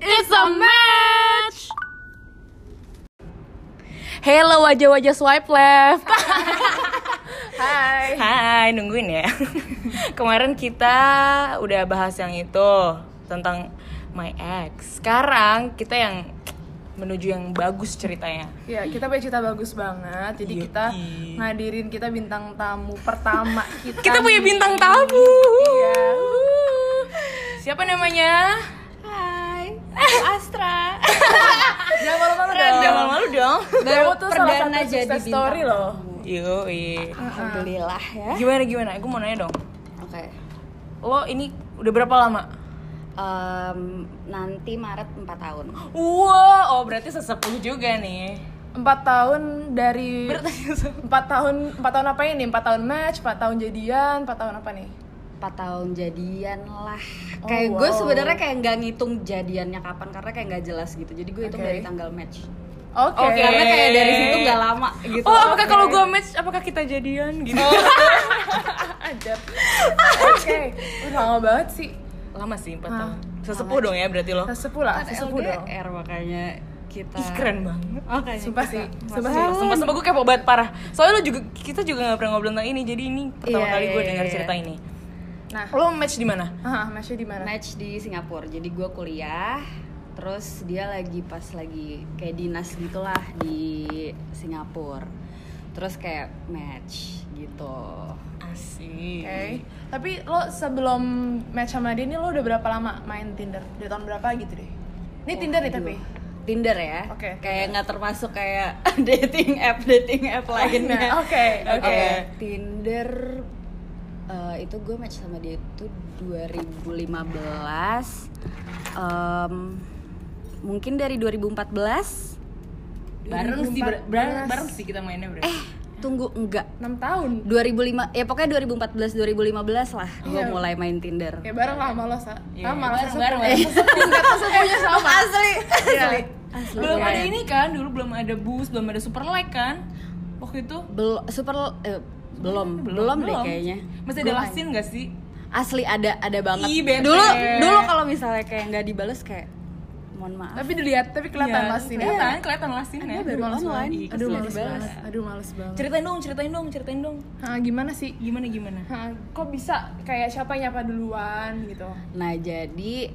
It's a match. Hello wajah-wajah swipe left. Hai. Hai, nungguin ya. Kemarin kita udah bahas yang itu tentang my ex. Sekarang kita yang menuju yang bagus ceritanya. Ya, kita punya cerita bagus banget. Jadi kita ngadirin kita bintang tamu pertama kita. Kita punya bintang tamu. Iya. Siapa namanya? Aku Astra. Jangan malu-malu dong. Jangan malu dong. Kamu tuh salah perdana satu jadi story loh. Yoi. Alhamdulillah ya. Gimana gimana? Aku mau nanya dong. Oke. Lo ini udah berapa lama? Em, nanti Maret 4 tahun. Wow, oh berarti sesepuh juga nih. Empat tahun dari empat tahun empat tahun apa ini? Empat tahun match, empat tahun jadian, empat tahun apa nih? 4 tahun jadian lah. Oh, kayak gue wow. sebenarnya kayak nggak ngitung jadiannya kapan karena kayak nggak jelas gitu. Jadi gue hitung Oke. dari tanggal match. Oke. Oke. Karena kayak dari situ nggak lama gitu. Oh, apakah kalau gue match, apakah kita jadian gitu? Ajar. Oke. Udah lama banget sih. Lama sih, 4 Hah. tahun. Sesepuh dong ya berarti lo. Sesepuh lah, Kan sesepuh dong. LDR makanya kita Ih, keren banget. Oke. Sumpah sih, sumpah sih. Sumpah, sumpah, sumpah gue kepo banget parah. Soalnya lo juga kita juga gak pernah ngobrol tentang ini, jadi ini pertama Iya, kali gue iya, dengar iya. cerita ini. Nah, Lo match di mana? matchnya di mana? match di Singapura. Jadi gue kuliah, terus dia lagi pas lagi kayak dinas gitulah di Singapura. Terus kayak match gitu. Asik. Oke. Tapi lo sebelum match sama dia ini lo udah berapa lama main Tinder? Dari tahun berapa gitu deh? Ini Tinder nih tapi. Tinder ya. Oke, Kayak nggak termasuk kayak dating app dating app lainnya. Nah, Oke, oke. Oke. Tinder eh, itu gue match sama dia itu 2015. Em, mungkin dari 2014 Bareng sih, ber- 2014. bareng, bareng sih kita mainnya berarti. eh tunggu enggak 6 tahun. 2005 ya pokoknya 2014 2015 lah gue Iya. mulai main Tinder. Ya bareng lah sama lo, Sa. Iya, Sama lah bareng, sesepuh. bareng, Tingkat sesepuhnya sama. Asli, Iya. asli. belum Iya, ada ini kan, dulu belum ada boost, belum ada super like kan? Waktu itu Bel- super eh, belum, belum deh kayaknya. Masih ada lasin gak sih? Asli ada ada banget. Ih, bete. dulu dulu kalau misalnya kayak nggak dibales kayak mohon maaf. Tapi dilihat, tapi kelihatan Iya, lasin. Kelihatan, kelihatan lasinnya. Ada baru Males online. banget. Ih, Aduh, males banget. Aduh, males banget. Ceritain dong, ceritain dong, ceritain dong. Hah, gimana sih? Gimana gimana? Hah, kok bisa kayak siapa nyapa duluan gitu? Nah jadi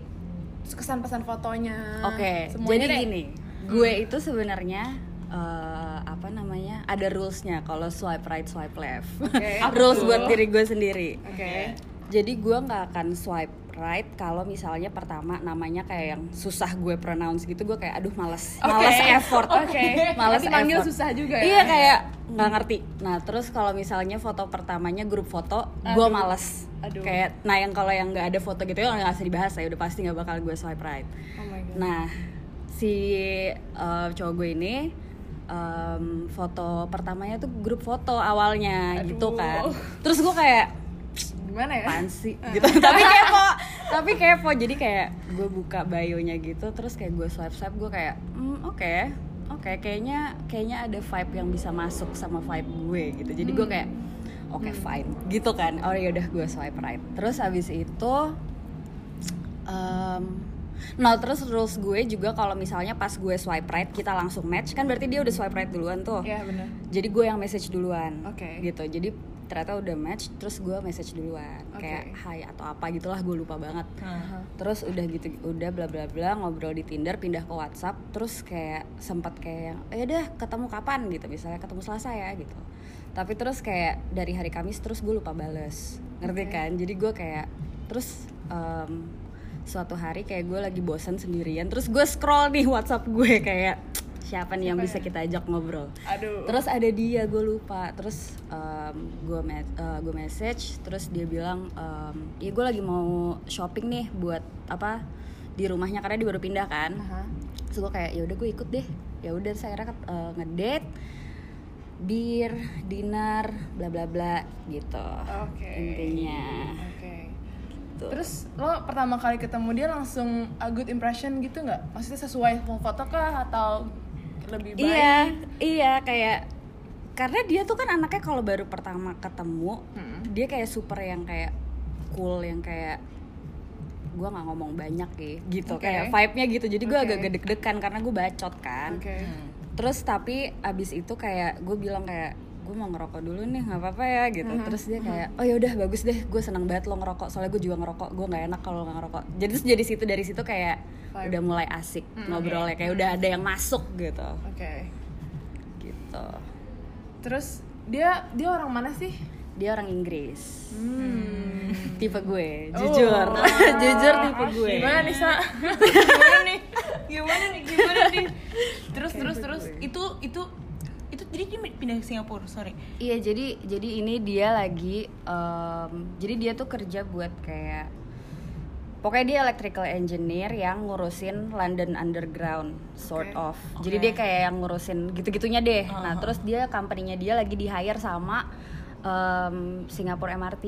kesan pesan fotonya. oke semuanya jadi deh. gini gue itu sebenarnya eh, apa namanya ada rulesnya kalau swipe right swipe left. Oke. rules buat diri gue sendiri. Oke. Jadi gue nggak akan swipe right kalau misalnya pertama namanya kayak yang susah gue pronounce gitu gue kayak aduh males Oke. males effort Oke. males Nanti manggil effort. susah juga ya. iya kayak nggak ngerti nah terus kalau misalnya foto pertamanya grup foto gue males Aduh. kayak nah yang kalau yang nggak ada foto gitu ya nggak usah dibahas ya udah pasti nggak bakal gue swipe right Oh my god. Nah, si uh, cowok gue ini um, foto pertamanya tuh grup foto awalnya Aduh. gitu kan. Terus gue kayak Gimana ya? apaan sih gitu. tapi kepo, tapi kepo. Jadi kayak gue buka bio-nya gitu, terus kayak gue swipe swipe gue kayak, hmm, oke, oke, kayaknya kayaknya ada vibe yang bisa masuk sama vibe gue gitu. Jadi gue kayak oke fine gitu kan. Oh ya udah gue swipe right. Terus habis itu Em, nah terus rules gue juga kalau misalnya pas gue swipe right kita langsung match kan berarti dia udah swipe right duluan tuh. Iya benar. Jadi gue yang message duluan. Oke. Gitu. Jadi ternyata udah match terus gue message duluan Oke. kayak hai atau apa gitulah gue lupa banget. Nah, Terus udah gitu udah bla bla bla ngobrol di Tinder pindah ke WhatsApp terus kayak sempat kayak ya udah ketemu kapan gitu misalnya ketemu Selasa ya gitu. Tapi terus kayak dari hari Kamis terus gue lupa bales. Ngerti Oke. kan? Jadi gue kayak terus em, suatu hari kayak gue lagi bosan sendirian terus gue scroll nih WhatsApp gue kayak siapa nih yang bisa ya? kita ajak ngobrol. Aduh. Terus ada dia, gue lupa. Terus em, gue me- eh, gue message, terus dia bilang, em, ya gue lagi mau shopping nih buat apa di rumahnya karena dia baru pindah kan. Aha. Terus gue kayak ya udah gue ikut deh. Ya udah saya akhirnya eh, ngedate, bir, dinner, bla bla bla gitu. Oke. Intinya. Gitu. Terus lo pertama kali ketemu dia langsung a good impression gitu nggak? Maksudnya sesuai foto kah atau lebih baik? Iya, iya kayak karena dia tuh kan anaknya kalau baru pertama ketemu, Hmm. dia kayak super yang kayak cool yang kayak gue nggak ngomong banyak ya gitu Oke. kayak vibe-nya gitu jadi gue Oke. agak deg-degan karena gue bacot kan Oke. terus tapi abis itu kayak gue bilang kayak gue mau ngerokok dulu nih nggak apa-apa ya gitu terus dia kayak oh ya udah bagus deh gue senang banget lo ngerokok soalnya gue juga ngerokok gue nggak enak kalau nggak ngerokok jadi terus jadi situ dari situ kayak Vibe. udah mulai asik ngobrolnya kayak udah ada yang masuk gitu Oke. gitu Terus dia dia orang mana sih? dia orang Inggris Hmm. tipe gue Oh. jujur jujur tipe gue Gimana nih, Sa? gimana nih gimana nih gimana nih terus terus Kayak terus gue. itu itu jadi dia pindah ke Singapura sorry Iya jadi jadi ini dia lagi em, jadi dia tuh kerja buat kayak pokoknya dia electrical engineer yang ngurusin London Underground sort Oke. of. Jadi Oke. dia kayak yang ngurusin gitu-gitunya deh. Nah Uh-huh. terus dia company-nya dia lagi di hire sama em, Singapore MRT.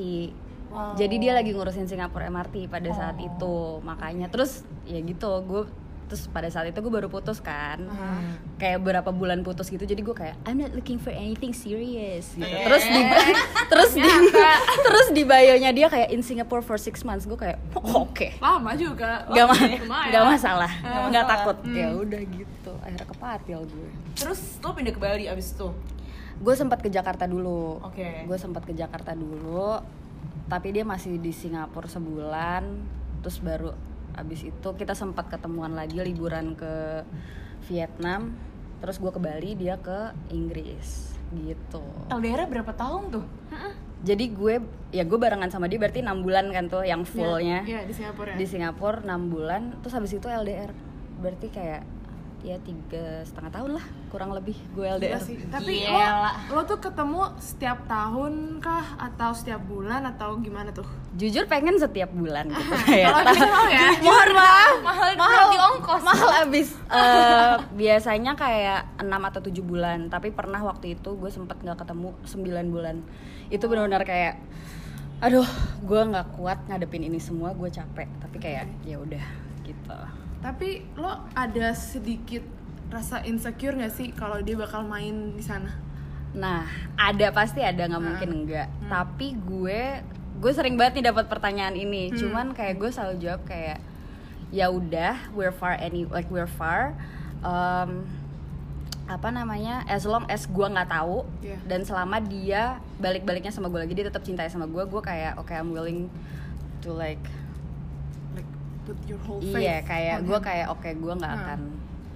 Wow. Jadi dia lagi ngurusin Singapore MRT pada saat Oh. itu makanya terus ya gitu gue terus pada saat itu gue baru putus kan Hmm. kayak berapa bulan putus gitu jadi gue kayak I'm not looking for anything serious gitu Eh. terus di terus di terus di bio-nya dia kayak in Singapore for six months gue kayak oh, oke Lama juga. Gak, ma gak masalah, Nggak nggak takut. Ya udah gitu, akhirnya kepatil gue. terus lo pindah ke Bali abis itu Gue sempat ke Jakarta dulu. Oke. Gue sempat ke Jakarta dulu, tapi dia masih di Singapura sebulan, terus baru abis itu kita sempat ketemuan lagi liburan ke Vietnam, terus gue ke Bali, dia ke Inggris, gitu. LDR berapa tahun tuh Jadi gue, ya gue barengan sama dia berarti enam bulan kan tuh yang fullnya Iya, di Singapura. di Singapura 6 bulan, terus habis itu LDR, berarti kayak ya tiga setengah tahun lah kurang lebih gue Gila LDR. sih. Tapi Gila. lo, lo tuh ketemu setiap tahun kah atau setiap bulan atau gimana tuh? Jujur pengen setiap bulan gitu ya. Kalau mau ya. Mohon maaf, mahal mahal di ongkos mahal abis. Eh, biasanya kayak 6 atau 7 bulan, tapi pernah waktu itu gue sempet nggak ketemu 9 bulan. Itu benar-benar kayak aduh, gue nggak kuat ngadepin ini semua, gue capek. Tapi kayak ya udah gitu. Tapi lo ada sedikit rasa insecure gak sih kalau dia bakal main di sana? Nah, ada pasti ada nggak mungkin enggak. Tapi gue gue sering banget nih dapat pertanyaan ini. Cuman kayak gue selalu jawab kayak ya udah, we're far any like we're far. Um, apa namanya? As long as gue nggak tahu Iya. dan selama dia balik-baliknya sama gue lagi dia tetap cintai sama gue, gue kayak oke I'm willing to like Like put your whole faith. iya kayak gue kayak oke gue nggak Hmm. akan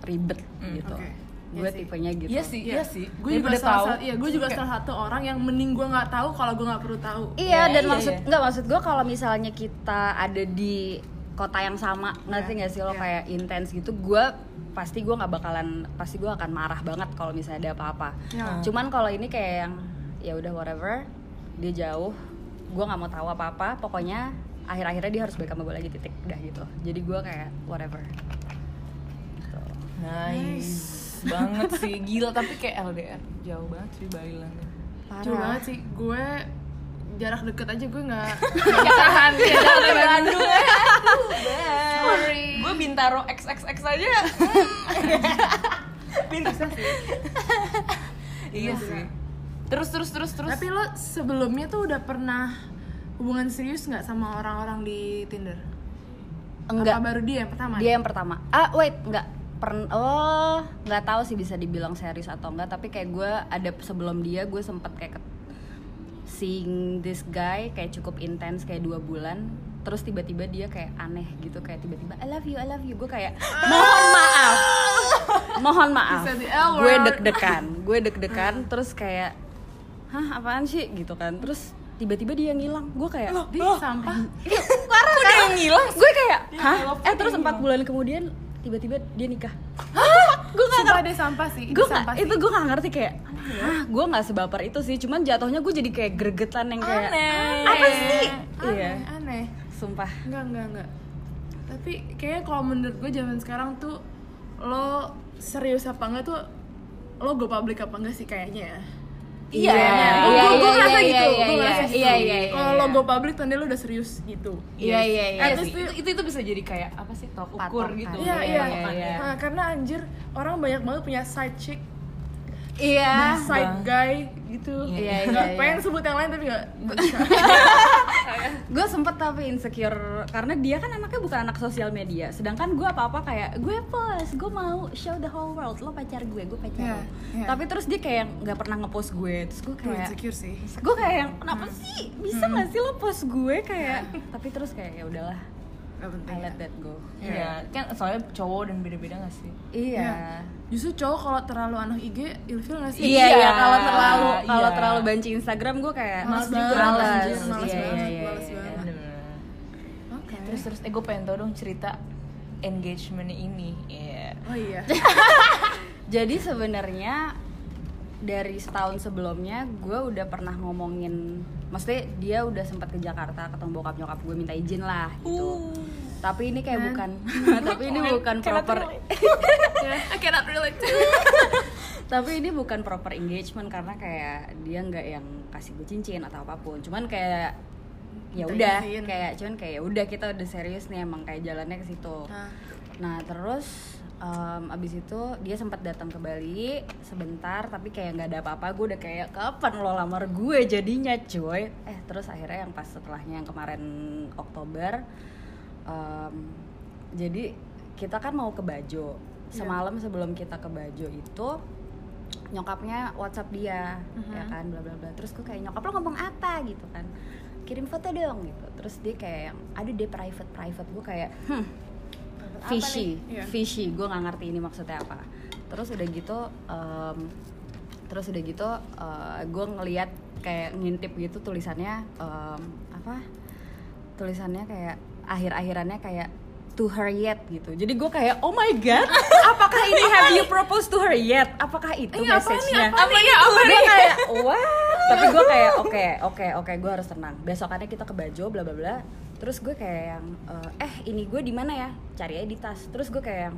ribet gitu. oke. Iya Gue sih. tipenya gitu. Iya sih, iya sih. Gue juga salah tahu. satu, iya, gue juga Kayak- salah satu orang yang mending gue nggak tahu kalau gue nggak perlu tahu. Iya Ya, dan iya, maksud iya. nggak maksud gue kalau misalnya kita ada di kota yang sama ngerti Iya, nggak sih lo iya. kayak intens gitu gue pasti gue nggak bakalan pasti gue akan marah banget kalau misalnya ada apa-apa Iya. cuman kalau ini kayak yang ya udah whatever dia jauh gue nggak mau tahu apa-apa pokoknya akhir-akhirnya dia harus baik sama gue lagi titik udah gitu jadi gue kayak whatever Gitu. Nice banget sih. Gila tapi kayak LDR jauh banget sih Bali London Jauh banget sih. Gue jarak deket aja gue nggak tahan. Ya dari Bandung. Sorry. gue Bintaro XXX aja. Bintaro iya sih. Terus terus terus terus. Tapi lo sebelumnya tuh udah pernah hubungan serius nggak sama orang-orang di Tinder? enggak. Apa baru dia yang pertama? dia yang pertama. Ah wait enggak pern oh nggak tahu sih bisa dibilang serius atau enggak tapi kayak gue ada sebelum dia gue sempet kayak ket- seeing this guy kayak cukup intens kayak dua bulan terus tiba-tiba dia kayak aneh gitu kayak tiba-tiba I love you I love you. Gue kayak mohon maaf. Mohon maaf. Gue deg-degan gue deg-degan terus kayak hah apaan sih? Gitu kan. Terus tiba-tiba dia ngilang gue kayak Di sampah. parah ngilang gue kayak Dia hah? Eh terus empat bulan kemudian tiba-tiba dia nikah gue nggak tahu dia sampah sih. gue Itu sampah nggak sih. itu gue nggak ngerti kayak hah gue nggak sebaper itu sih cuman jatuhnya gue jadi kayak gregetan yang kayak Aneh. apa sih Aneh, iya aneh. sumpah Enggak, enggak, enggak. Tapi kayaknya kalau menurut gue zaman sekarang tuh lo serius apa enggak tuh lo go public apa enggak sih kayaknya ya? Iya, Gue iya, gue iya, iya, gitu, iya, gue iya, iya, gitu. Iya, iya, Kalau iya. lo go public tanda lo udah serius gitu. iya iya iya Eh, itu, itu itu bisa jadi kayak apa sih tolak ukur gitu Iya, Iya, iya. iya, iya. Nah, karena anjir orang banyak banget punya side chick iya. Side guy gitu. Iya, iya, Nggak iya. pengen sebut yang lain tapi bisa. Gue sempet tapi insecure karena dia kan anaknya bukan anak sosial media. Sedangkan gue apa apa kayak gue post gue mau show the whole world. Lo pacar gue gue pacar Iya, lo. iya. tapi terus dia kayak nggak pernah ngepost gue. Terus gue kayak insecure sih. gue kayak yang kenapa sih? Bisa nggak sih lo post gue? Kayak tapi terus kayak ya udahlah penting I ya. let that go Iya, kan soalnya cowok dan beda-beda gak sih? iya justru cowok kalau terlalu anak IG ilfil nggak sih Iya, iya, Iya, kalau terlalu kalau iya. terlalu banci Instagram gue kayak Males banget, males. males Iya, banget, iya, iya, males iya. banget. Bener-bener. oke Terus terus, eh gue pengen tau dong cerita engagement ini. Iya. oh iya Jadi sebenarnya dari setahun sebelumnya gue udah pernah ngomongin, maksudnya dia udah sempat ke Jakarta ketemu bokap nyokap gue minta izin lah gitu. Tapi ini kayak bukan, tapi ini bukan proper, I cannot relate. Tapi ini bukan proper engagement karena kayak dia nggak yang kasih gue cincin atau apa pun. Cuman kayak ya udah, kayak cuman kayak ya udah kita udah serius nih emang kayak jalannya ke situ. Nah, Nah terus em, abis itu dia sempat datang ke Bali sebentar tapi kayak nggak ada apa-apa. Gue udah kayak kapan lo lamar gue jadinya cuy? Eh terus akhirnya yang pas setelahnya yang kemarin Oktober em, jadi kita kan mau ke Bajo. Semalam sebelum kita ke Bajo itu nyokapnya WhatsApp dia ya kan bla bla bla. Terus gue kayak nyokap lo ngomong apa? Gitu kan. Kirim foto dong gitu. Terus dia kayak yang ada deh private private. Gue kayak hmm, fishy. nih? Iya. fishy. Gue nggak ngerti ini maksudnya apa. Terus udah gitu em, terus udah gitu gue ngeliat kayak ngintip gitu tulisannya em, apa? Tulisannya kayak akhir-akhirannya kayak to her yet gitu. Jadi gue kayak oh my god apakah ini have you proposed to her yet? Apakah itu Ini apa nih, message-nya? Apa apa gue nih? kayak what? Tapi gue kayak oke oke oke gue harus tenang. Besokannya kita ke Bajo bla bla bla terus gue kayak yang eh, eh ini gue di mana ya? Cari aja di tas. Terus gue kayak yang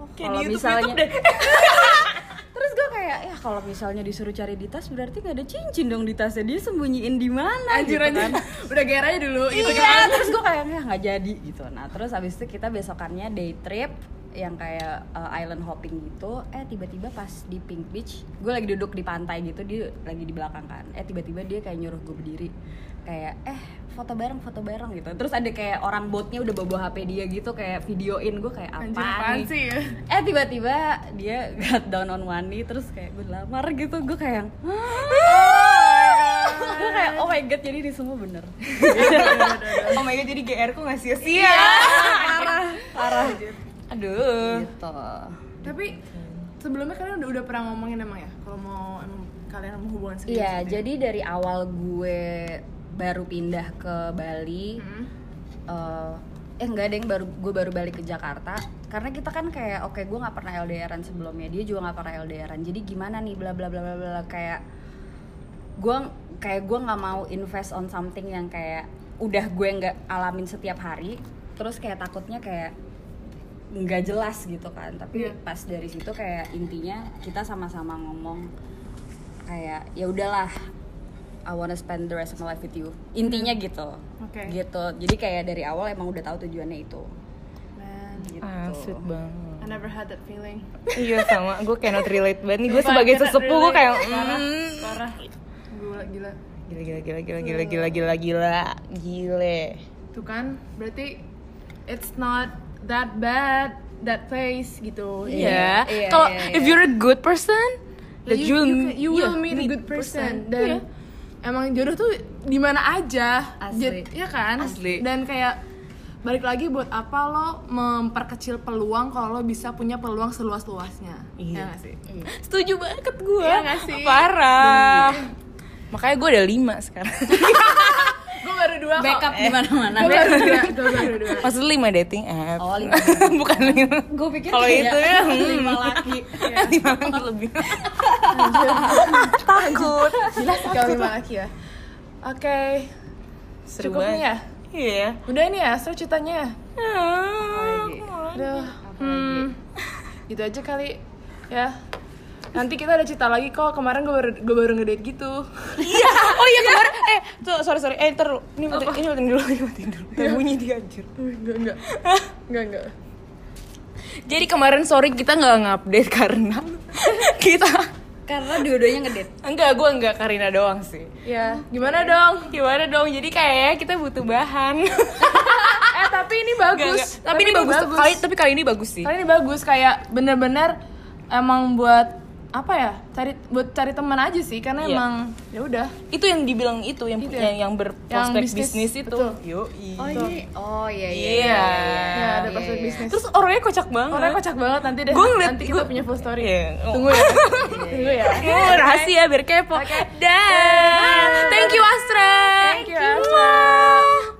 oh, kalau misalnya YouTube deh. terus gue kayak ya kalau misalnya disuruh cari di tas berarti nggak ada cincin dong di tasnya. Dia sembunyiin di mana anjir gitu anjir. kan? Udah gear aja dulu gitu iya kan terus gue kayak ya nggak jadi gitu. Nah terus habis itu kita besokannya day trip yang kayak uh, island hopping gitu eh tiba-tiba pas di Pink Beach gue lagi duduk di pantai gitu dia lagi di belakang kan. Eh tiba-tiba dia kayak nyuruh gue berdiri. Kayak eh foto bareng foto bareng gitu. Terus ada kayak orang botnya udah bawa HP dia gitu kayak videoin gue kayak apa nih? sih ya? Eh tiba-tiba dia got down on one knee terus kayak gue lamar gitu. Gue kayak gue kayak oh my god jadi ini semua bener. Oh my god, jadi GR ku gak sia-sia. parah. Parah Aduh. gitu tapi sebelumnya kalian udah, udah pernah ngomongin emang ya kalau mau emang kalian mau hubungan serius iya gitu ya? jadi dari awal gue baru pindah ke Bali Hmm. eh eh enggak deh baru gue baru balik ke Jakarta karena kita kan kayak oke gue nggak pernah LDRan sebelumnya dia juga nggak pernah LDRan jadi gimana nih bla bla bla bla bla kayak gue kayak gue nggak mau invest on something yang kayak udah gue nggak alamin setiap hari terus kayak takutnya kayak nggak jelas gitu kan. Tapi Iya. pas dari situ kayak intinya kita sama-sama ngomong kayak ya udahlah I wanna spend the rest of my life with you. Intinya gitu. Oke. gitu. Jadi kayak dari awal emang udah tahu tujuannya itu. Man, gitu. Ah, sweet banget. I never had that feeling. Iya sama, gue cannot relate banget. Nih. Gue sebagai sesepuh gue kayak parah mm. parah. Gila gila. Gila gila gila gila gila gila gila gila. Gile. tuh kan berarti it's not that bad that place gitu Iya. iya, Kalau iya, if iya. you're a good person, that you, you, you will yeah, meet a good person, dan Iya. emang jodoh tuh di mana aja Asli. Ya kan Asli. dan kayak balik lagi buat apa lo memperkecil peluang kalau lo bisa punya peluang seluas luasnya Iya. ya gak sih Setuju banget gue. Iya nggak sih? Parah. Makanya gue ada lima sekarang. gue baru dua kok backup di mana-mana gue baru dua gue baru dua Maksud lima dating app. Oh, lima. Bukan lima. gue pikir Kalau itu ya hmm, lima laki lima lagi lebih. Takut. jelas kalau lima laki ya oke Seru Cukup nih ya? Iya. udah ini ya so ceritanya ya Apalagi? Aduh, hmm, gitu aja kali ya. Nanti kita ada cerita lagi kok. Kemarin gue baru gue baru ngedate gitu. Iya. Oh iya kemarin. Eh, tuh sorry sorry. Eh, ntar dulu. Ini matiin, ini matiin dulu, ini matiin dulu. Ntar bunyi dia anjir. enggak enggak. Enggak enggak. Jadi kemarin sorry kita nggak ngupdate karena kita Karena dua-duanya ngedate. Enggak, gue enggak Karina doang sih. Ya, gimana dong? Gimana dong? Jadi kayaknya kita butuh bahan. eh tapi ini bagus. Enggak, enggak. Tapi, ini bagus. Kali, tapi kali ini bagus sih. Kali ini bagus kayak bener-bener emang buat apa ya? Cari buat cari teman aja sih karena Iya. emang ya udah. Itu yang dibilang itu yang Itu yang, ya. yang berprospek Yang bisnis, bisnis, itu. betul. Yo, Oh ini, oh iya iya. Iya. Ya, ada prospek bisnis. Terus orangnya kocak banget. Orangnya kocak banget nanti deh. Gua ngeliat- nanti kita gua- punya full story. Iya. Tunggu ya. Tunggu ya. Oh, rahasia biar kepo. Dah. Thank you Astra. Thank you, Astra.